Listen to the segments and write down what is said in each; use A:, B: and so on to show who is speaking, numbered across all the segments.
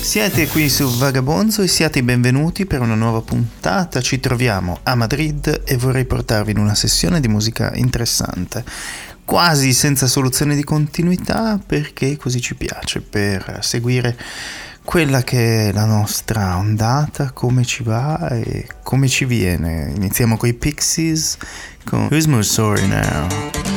A: Siete qui su Vagabonzo e siate benvenuti per una nuova puntata. Ci troviamo a Madrid e vorrei portarvi in una sessione di musica interessante, quasi senza soluzione di continuità perché così ci piace, per seguire quella che è la nostra ondata, come ci va e come ci viene. Iniziamo con i Pixies con Who's More Sorry Now?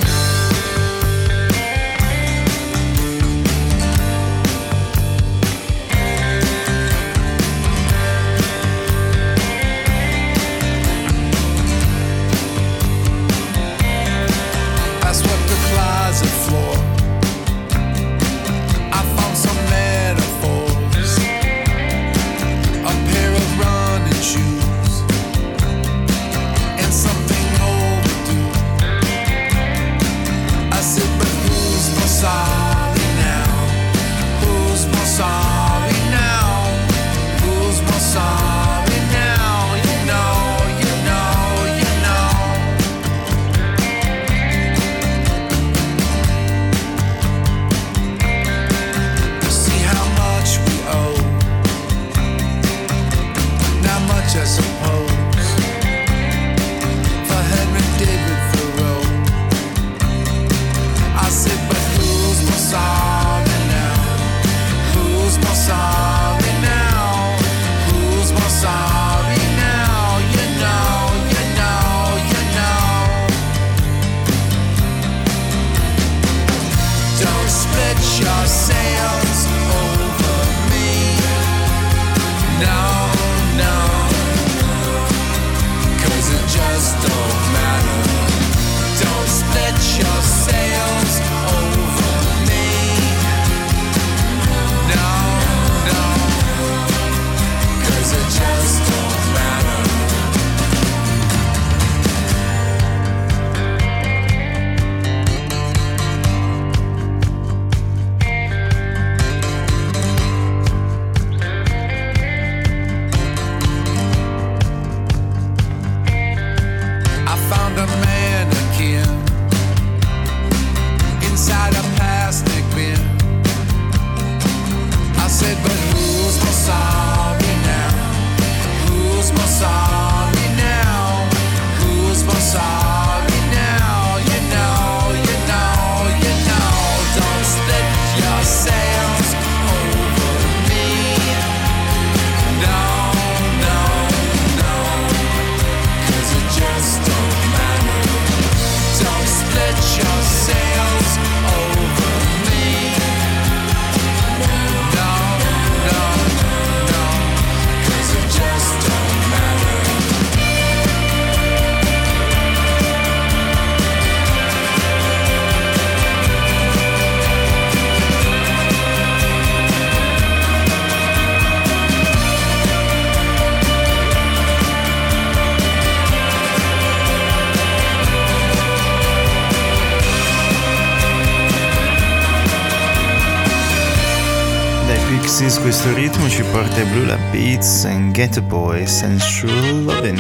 A: Ci porta ai Blue Lab Beats and Get a Boy Sensual Lovin'.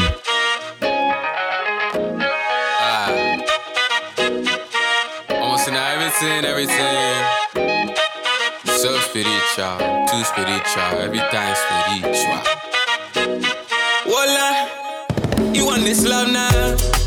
A: Ah. Almost in everything, everything. So spiritual, too spiritual, every time spiritual. Voila, you want this love now?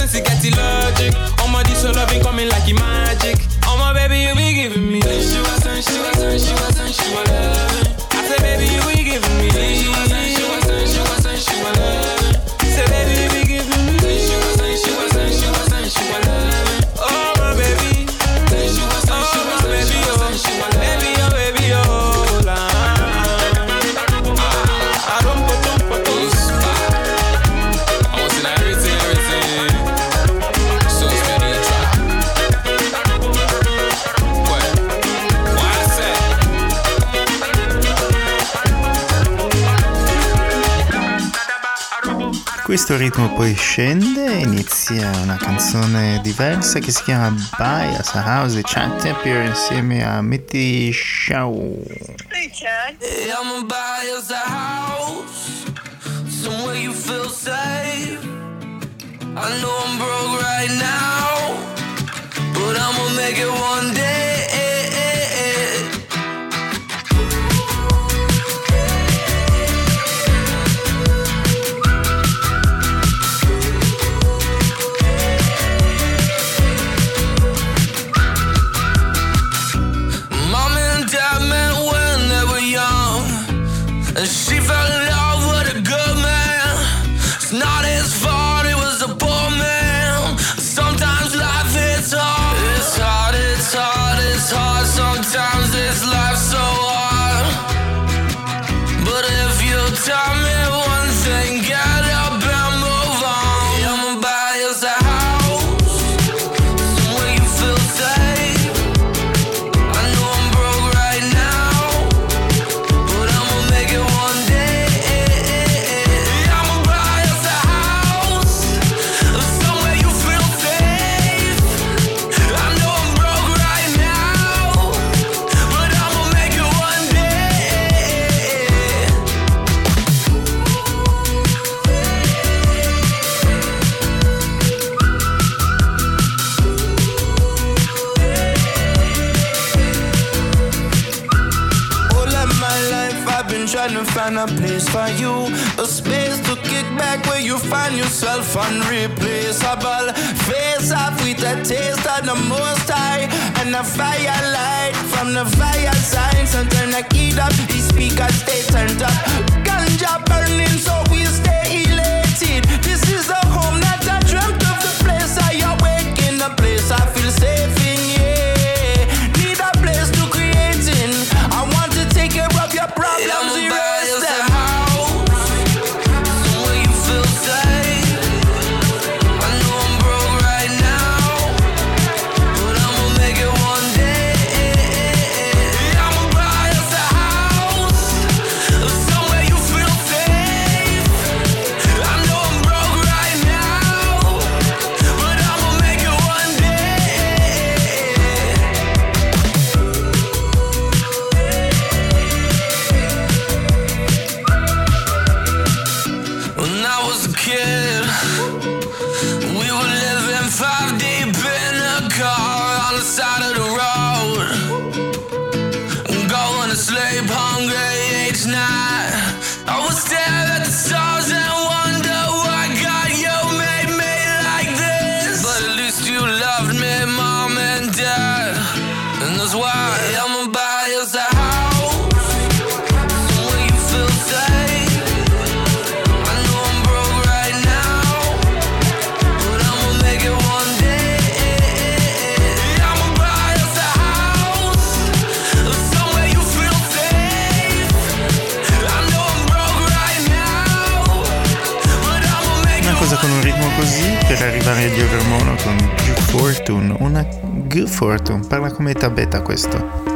A: since it gets illogic. All my this so loving
B: coming like magic. Oh my baby, you be giving me. Sugar, sun, sugar, sun, sugar, sun, sugar, loving. I said, baby, you be giving me.
C: questo ritmo poi scende e inizia una canzone diversa che si chiama Bias a House e Chantapier insieme a Mitty Show.
D: Hey,
E: I'm a bias house, somewhere you feel safe. I know I'm broke right now, but I'm gonna make it one day.
F: time it was for you. A space to kick back where you find yourself unreplaceable. Face off with a taste of the most high and the firelight from the fire sign. Turn the eat up, the speakers stay turned up. Ganja burning, so we stay
C: alive. con un ritmo così per arrivare a Dio Vermono con Fortune, una Good Fortune, parla come tabetta questo.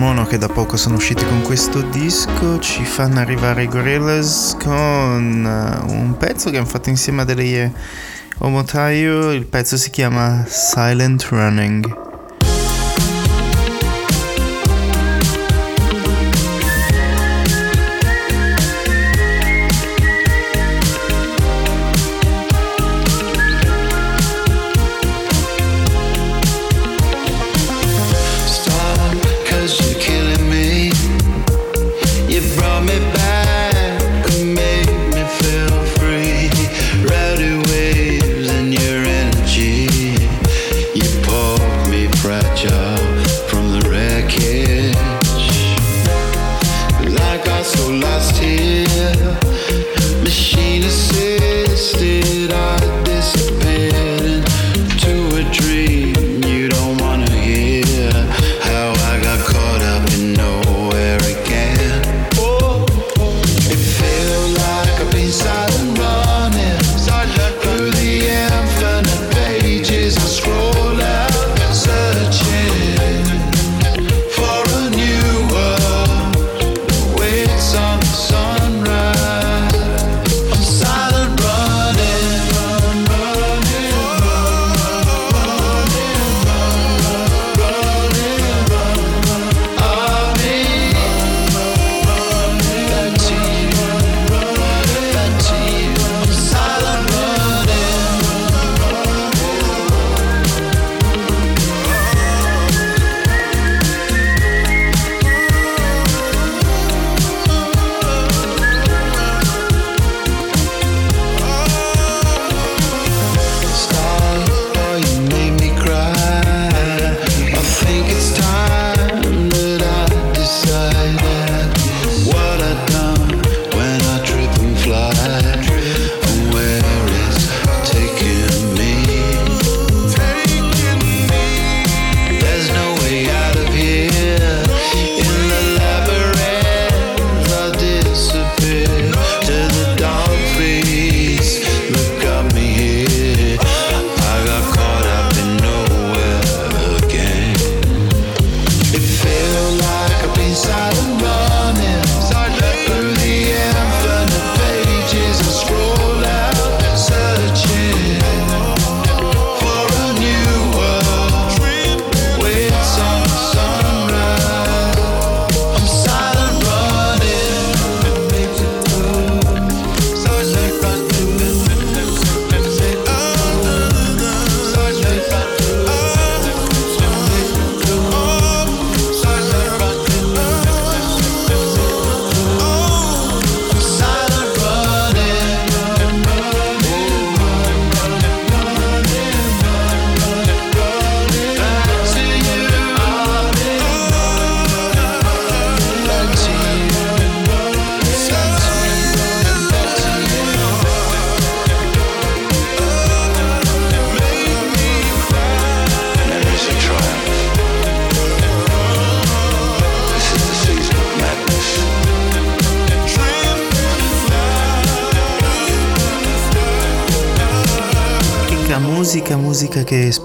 G: Overmono che da poco sono usciti con questo disco ci fanno arrivare i Gorillaz con uh, un pezzo che hanno fatto insieme a delle Omotaio, il pezzo si chiama Silent Running.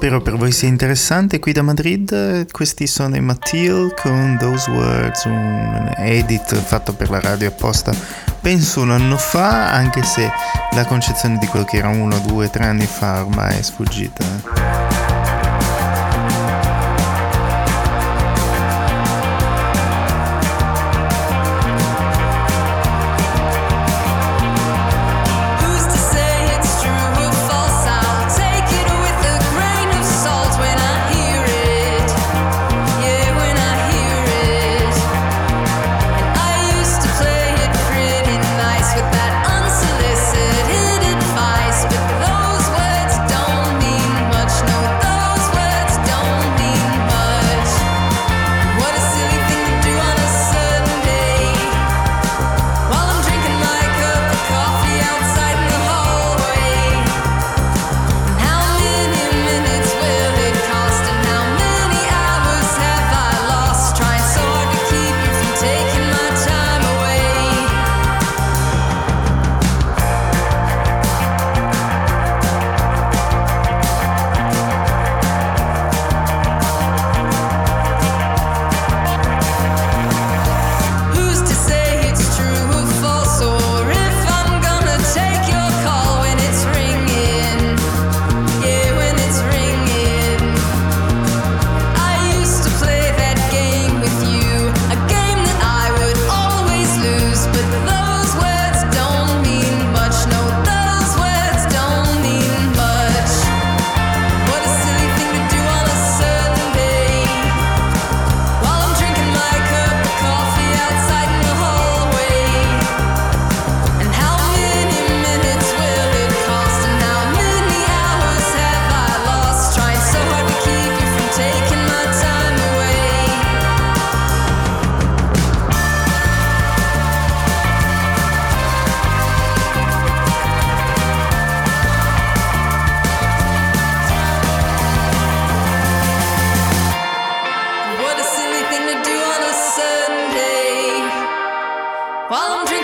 G: Spero per voi sia interessante qui da Madrid. Questi sono i Matil con Those Words, un edit fatto per la radio apposta penso un anno fa, anche se la concezione di quello che era uno, due, tre anni fa ormai è sfuggita.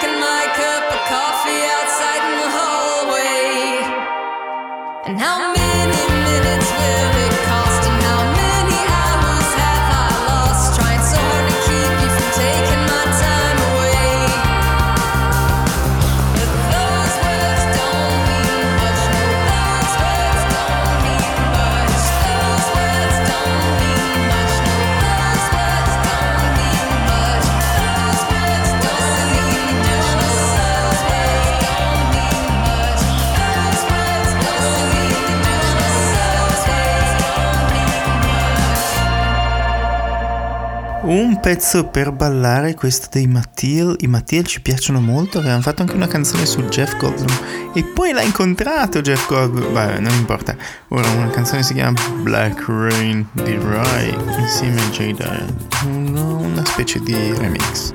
H: drinking my cup of coffee outside in the hallway. And how many
I: Un pezzo per ballare, questo dei Mattiel. I Mattiel ci piacciono molto, avevano fatto anche una canzone su Jeff Goldblum. E poi l'ha incontrato Jeff Goldblum. Vabbè, non importa. Ora una canzone si chiama Black Rain di Rai insieme a J. Una specie di remix.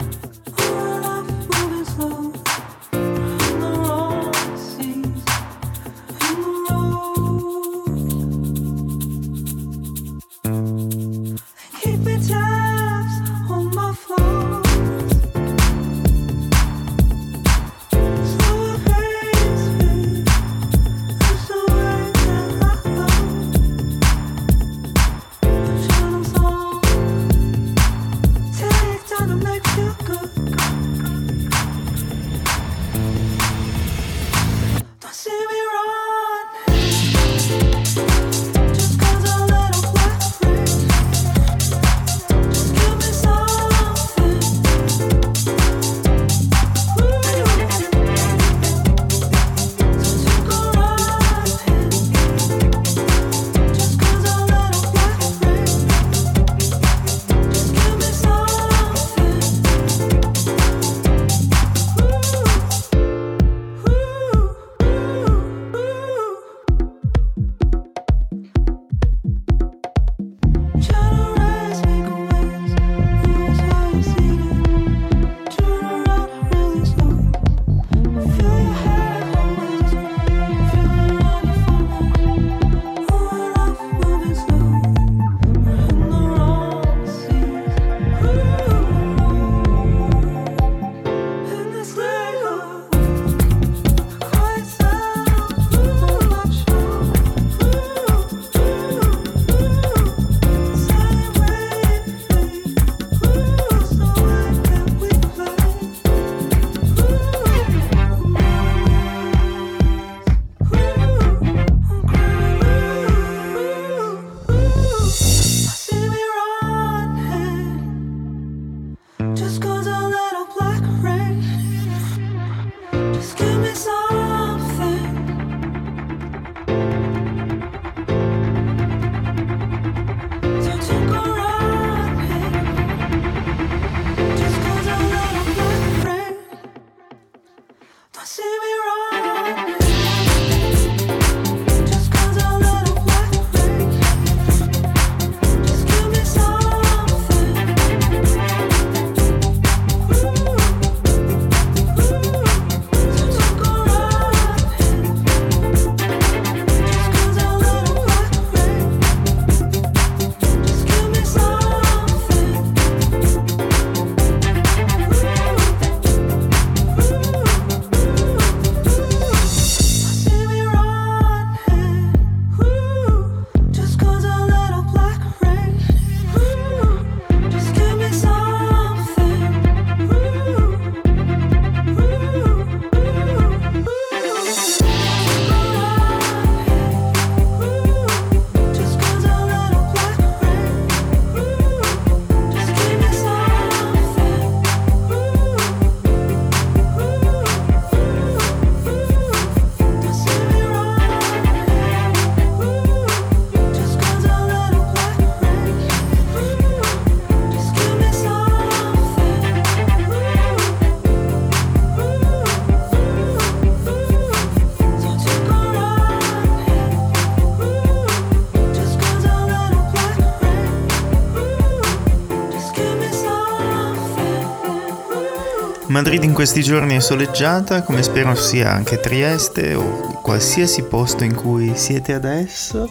I: Madrid in questi giorni è soleggiata, come spero sia anche Trieste o qualsiasi posto in cui siete adesso.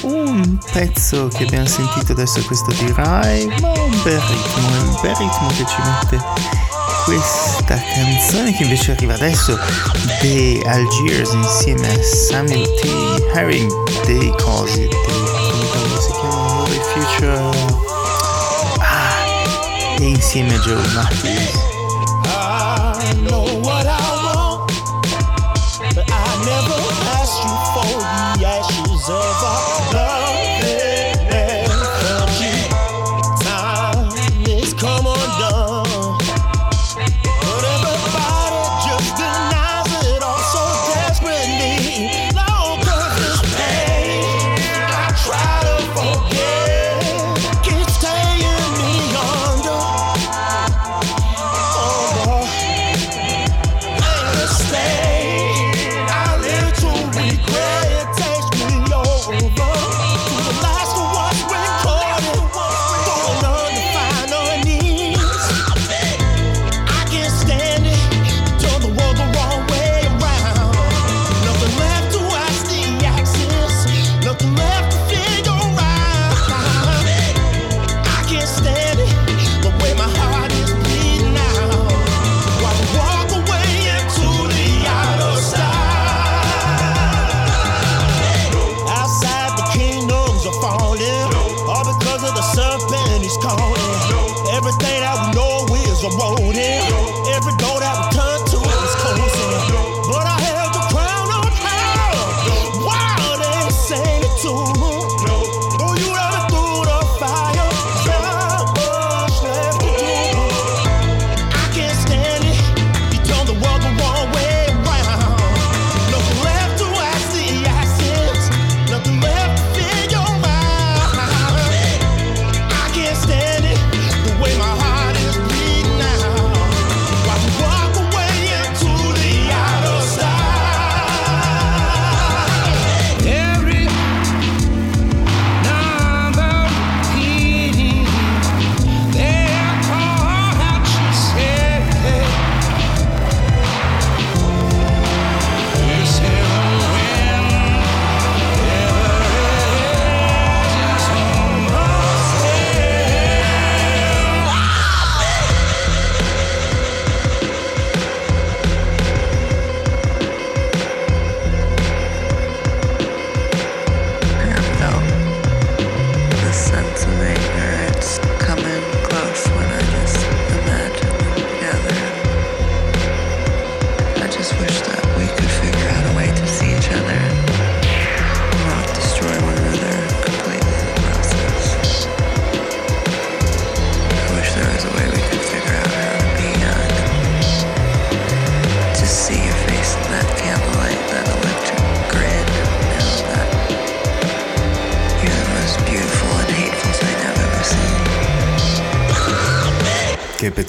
I: Un pezzo che abbiamo sentito adesso è questo di Rai, ma un bel ritmo, un bel ritmo che ci mette
J: questa canzone che invece arriva adesso di Algiers insieme a Samuel T. Herring dei cosi dei, come si chiama chiamano Future ah, e insieme a Joe Matthews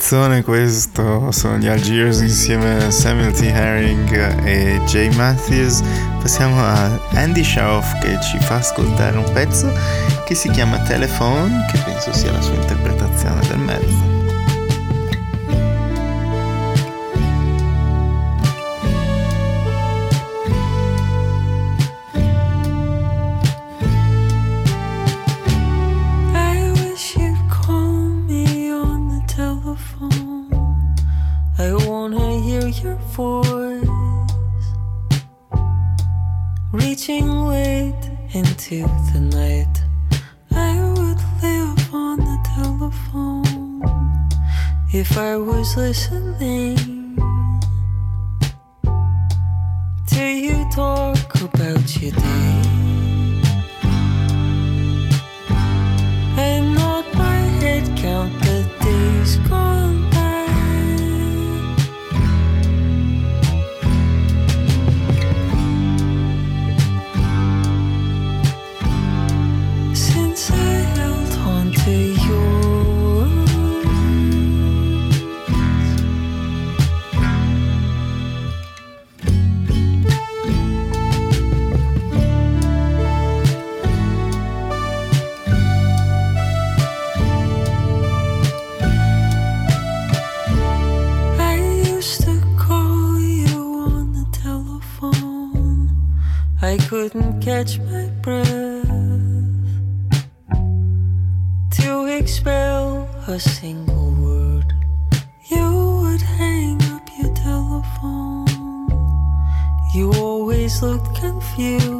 J: canzone questo sono gli Algiers insieme a Samuel T. Herring e Jay Matthews passiamo a Andy Schauf che ci fa ascoltare un pezzo che si chiama Telephone che penso sia la sua interpretazione del mezzo
I: catch my breath to expel a single word. You would hang up your telephone. You always looked confused.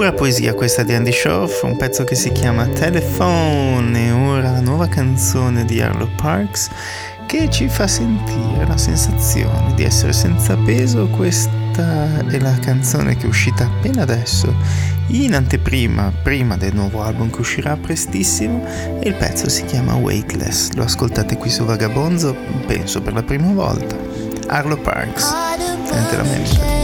K: Pura poesia questa di Andy Schoff, un pezzo che si chiama Telephone e ora la nuova canzone di Arlo Parks che ci fa sentire la sensazione di essere senza peso. Questa è la canzone che è uscita appena adesso, in anteprima, prima del nuovo album che uscirà prestissimo e il pezzo si chiama Weightless. Lo ascoltate qui su Vagabonzo, penso per la prima volta. Arlo Parks, tenete la
L: mia mente.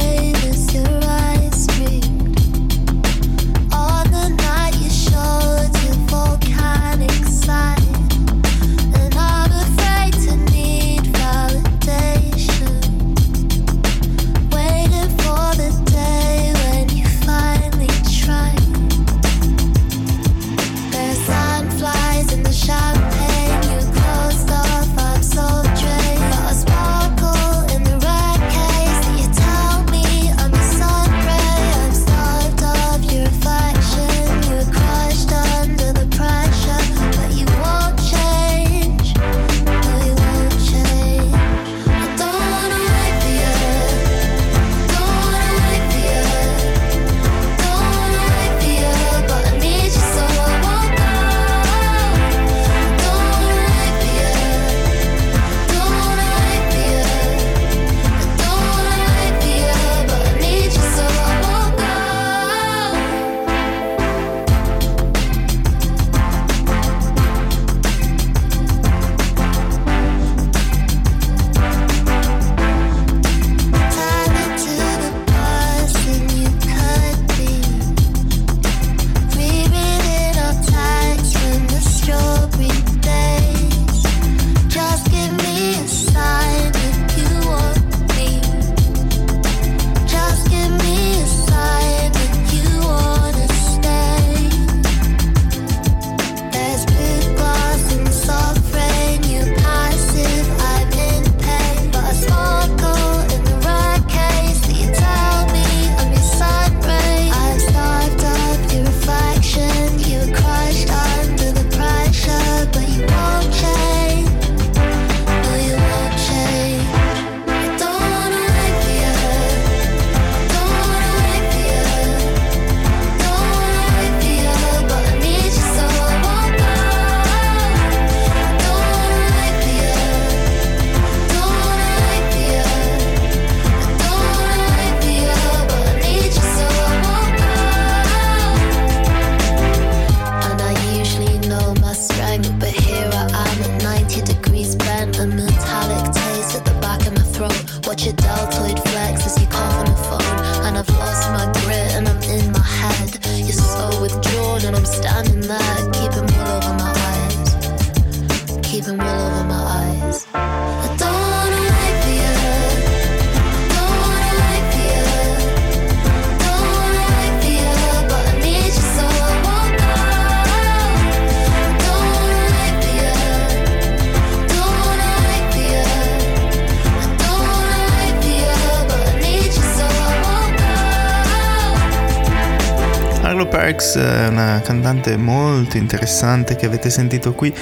L: comandante molto interessante che avete sentito qui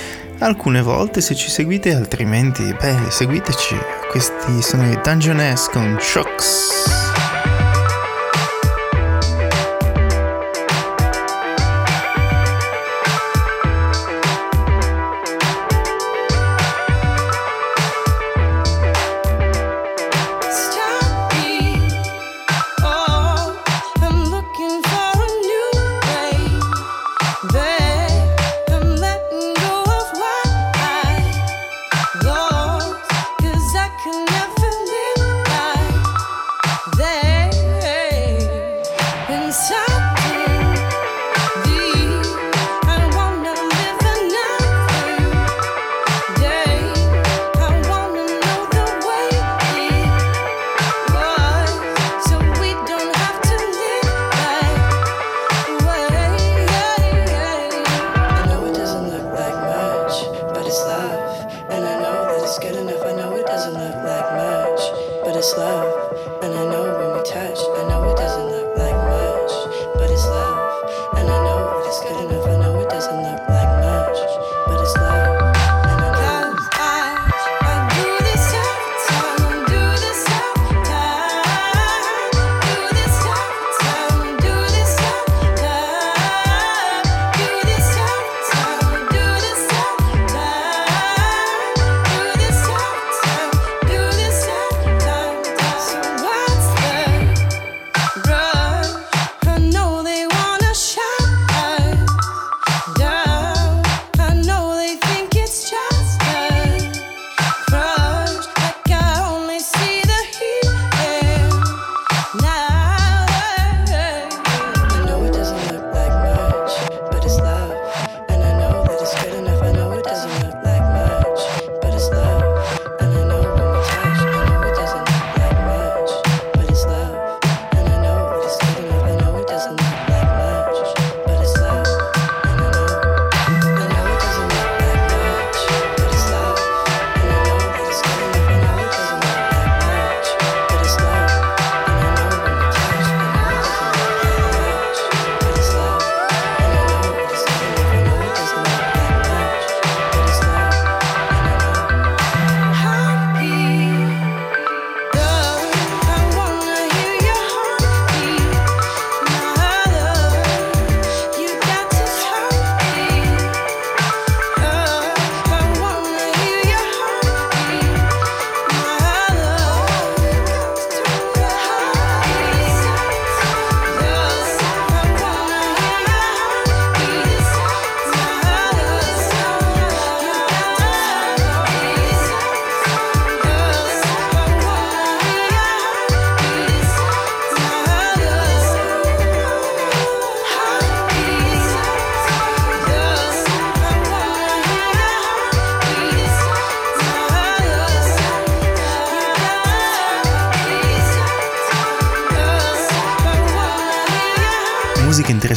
L: alcune volte se ci seguite, altrimenti, beh, seguiteci. Questi sono i Dungeonesque con Shocks.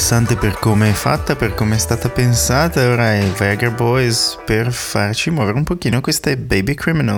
L: interessante per come è fatta, per come è stata pensata. Ora è Vagger Boys per farci muovere un pochino. Questa è Baby Criminal.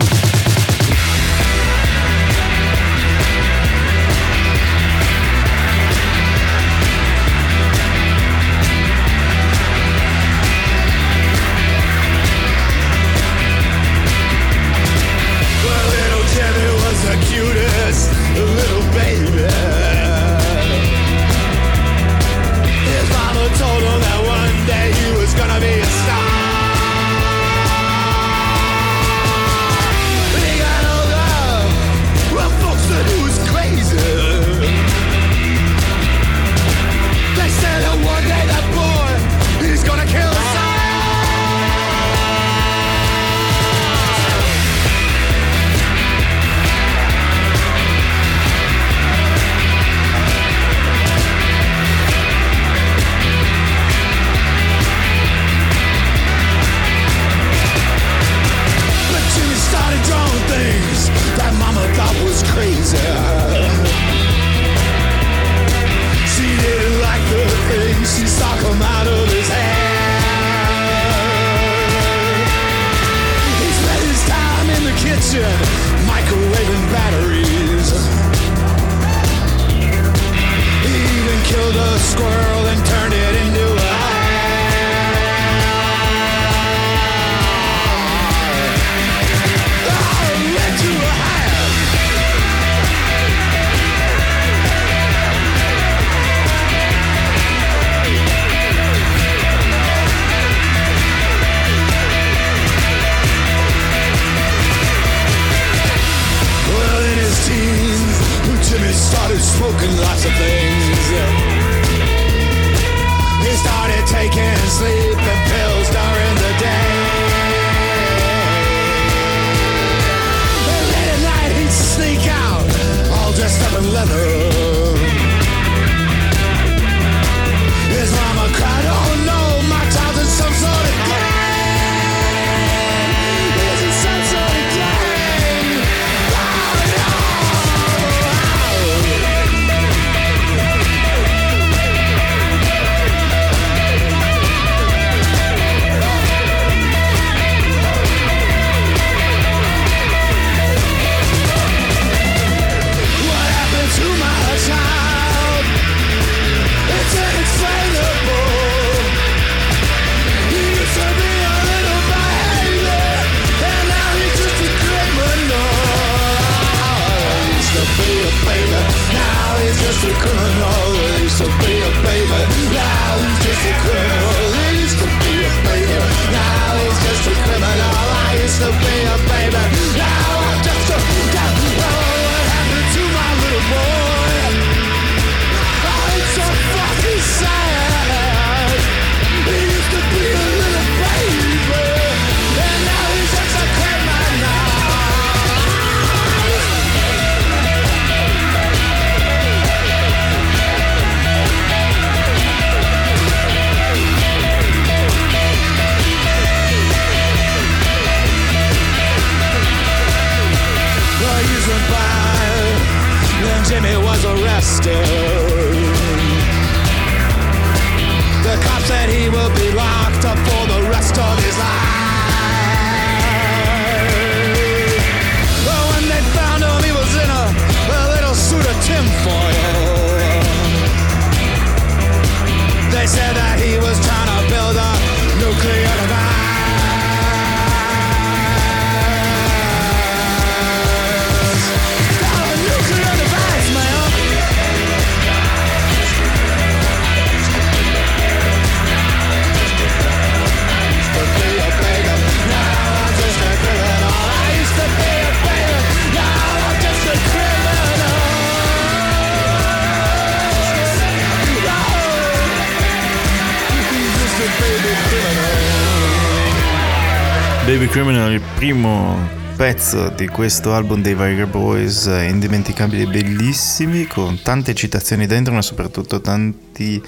M: Baby
N: Criminal,
O: il primo pezzo di questo album dei Viger Boys, eh, indimenticabili e bellissimi, con tante citazioni dentro, ma soprattutto tanti,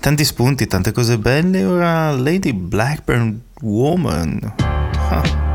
O: tanti spunti, tante cose belle. Ora Lady Blackburn Woman. Ah.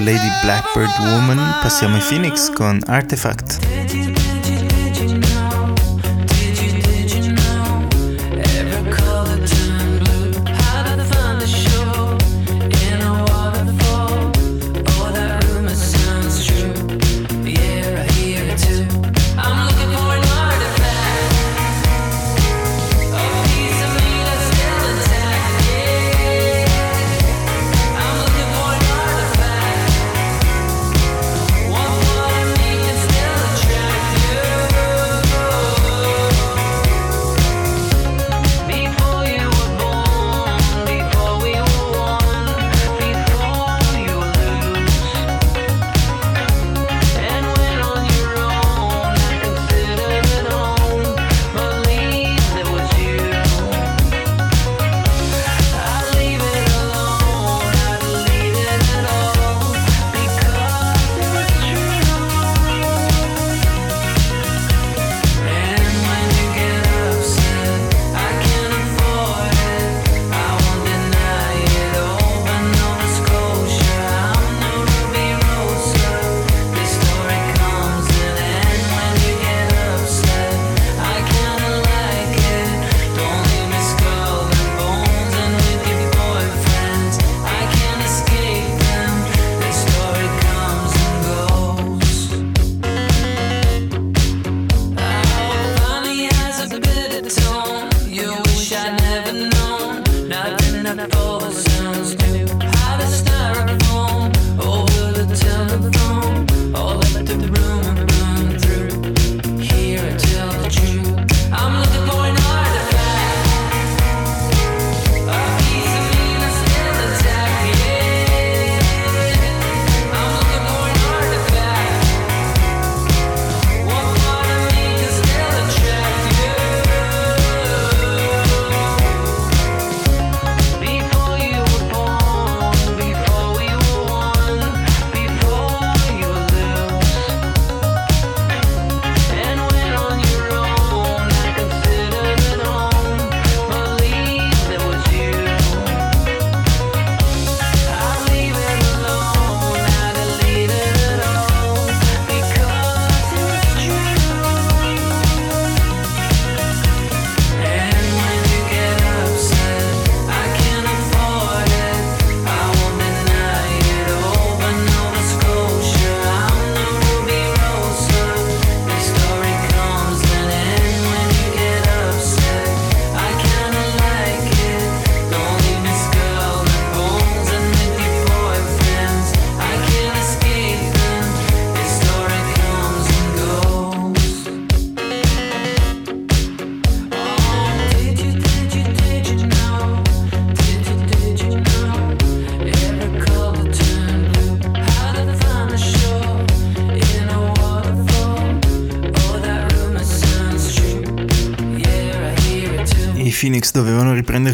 C: Lady Blackbird Woman passiamo ai Phoenix con Artifact.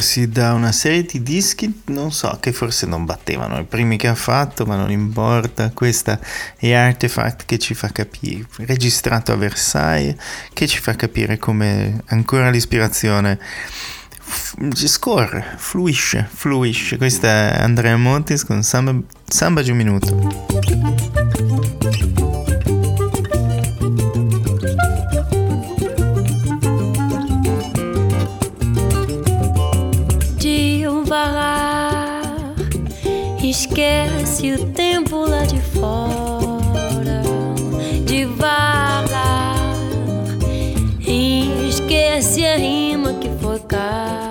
C: prendersi da una serie di dischi, non so, che forse non battevano i primi che ha fatto, ma non importa, questa è Artifact che ci fa capire, registrato a Versailles, che ci fa capire come ancora l'ispirazione scorre, fluisce, fluisce. Questa è Andrea Montis con Samba, Samba di un minuto.
H: esquece o tempo lá de fora, devagar, esquece a rima que foi cara.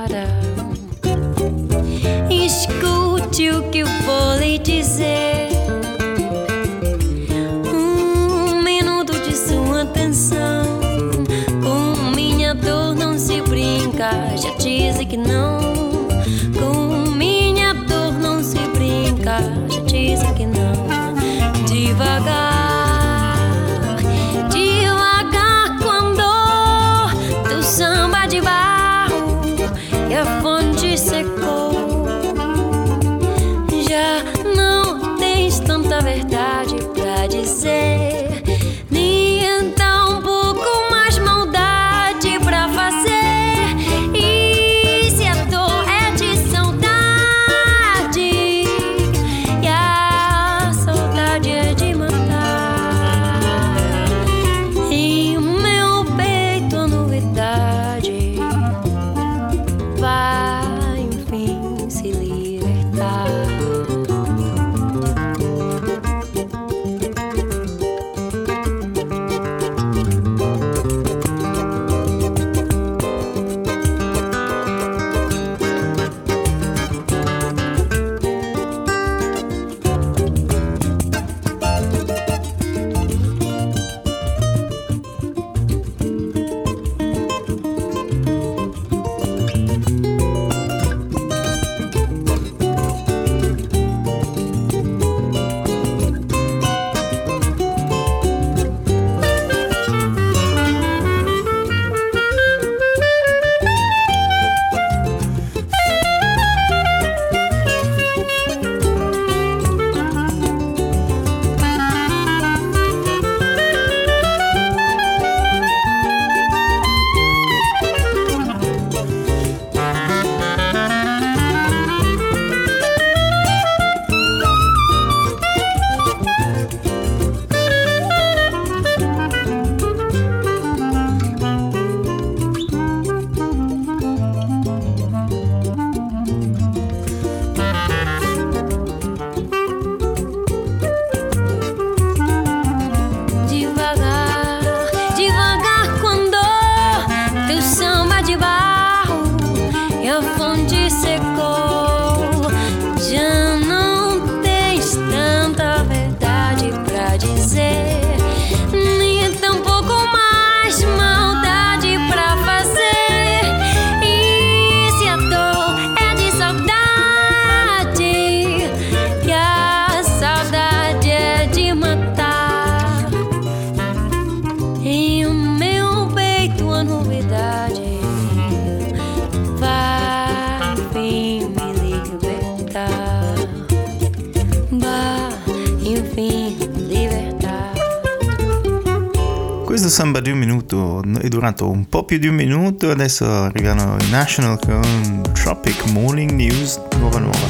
N: po' più di un minuto, adesso arrivano i National con Tropic Morning News, nuova nuova.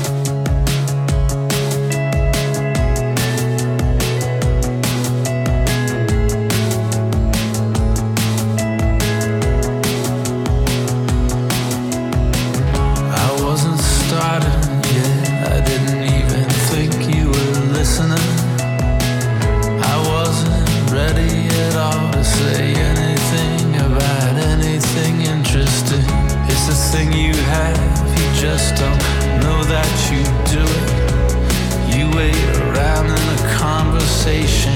A: sensation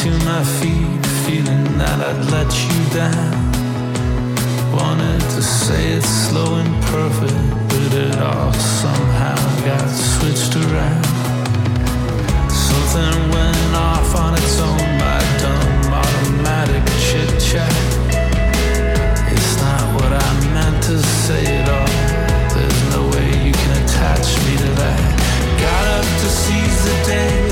A: to my feet, feeling that I'd let you down. Wanted to say it slow and perfect, but it all somehow got switched around. Something went off on its own, my dumb automatic chit chat. It's not what I meant to say at all. There's no way you can attach me to that. Got up to seize the day.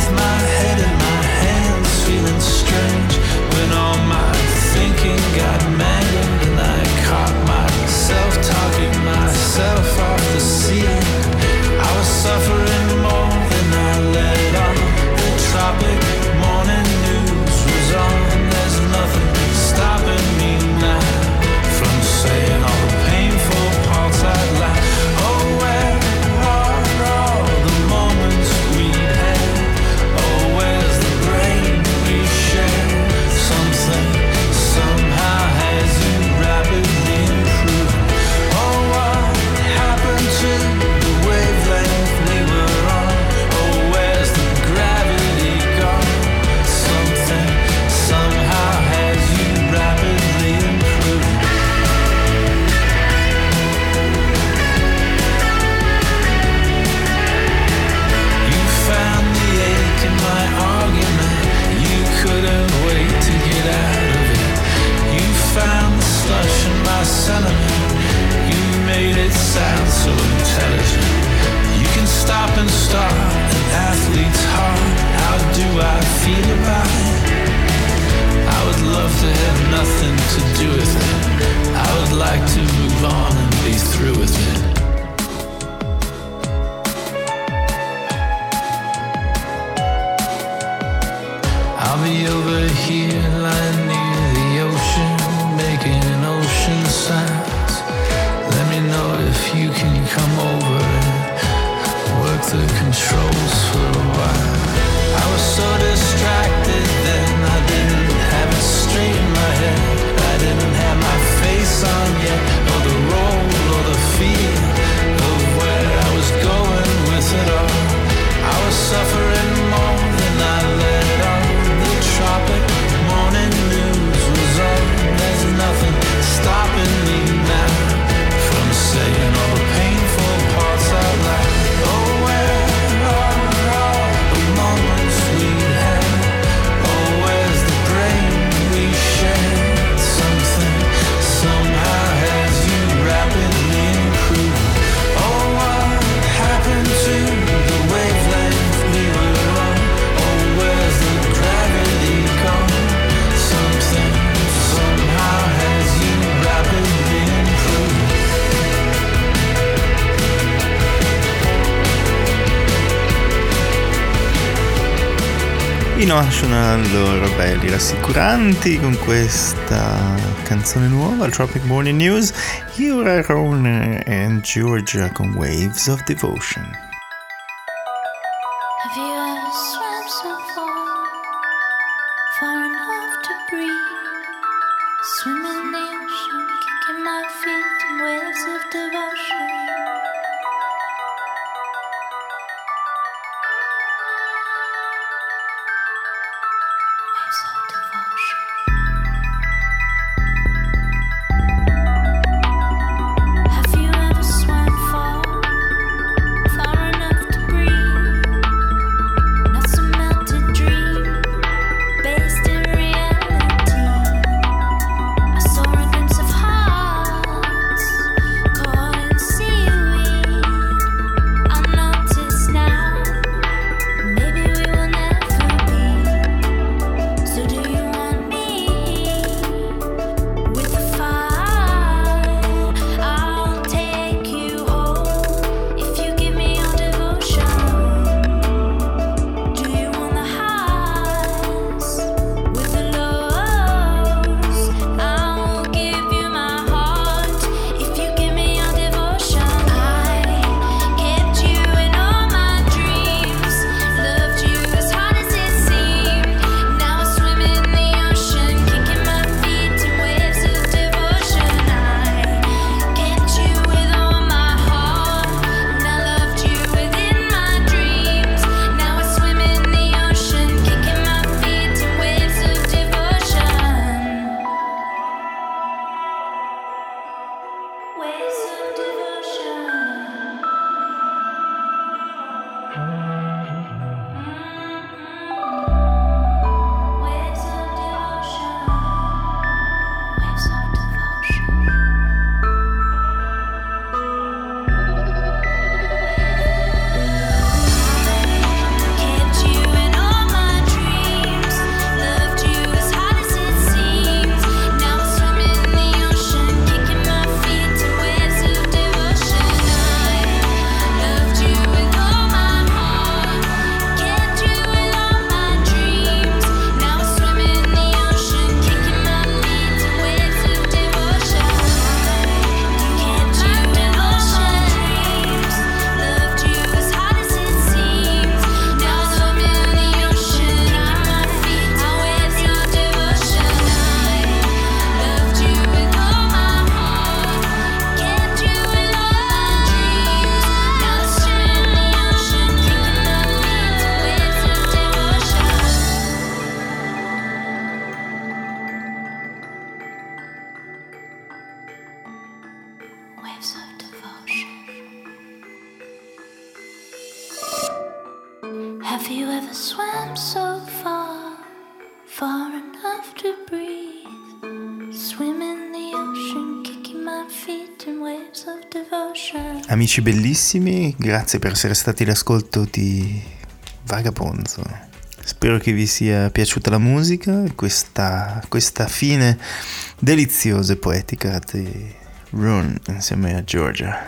N: suffer rassicuranti con questa canzone nuova, Tropic Morning News, You Are Aaron and Georgia con Waves of Devotion. amici bellissimi, grazie per essere stati l'ascolto di Vagabonzo. Spero che vi sia piaciuta la musica e questa, questa fine deliziosa e poetica di Rune insieme a Georgia.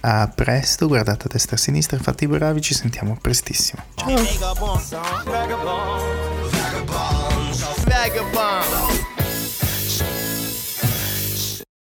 N: A presto, guardate a destra e a sinistra, fate i bravi, ci sentiamo prestissimo. Ciao!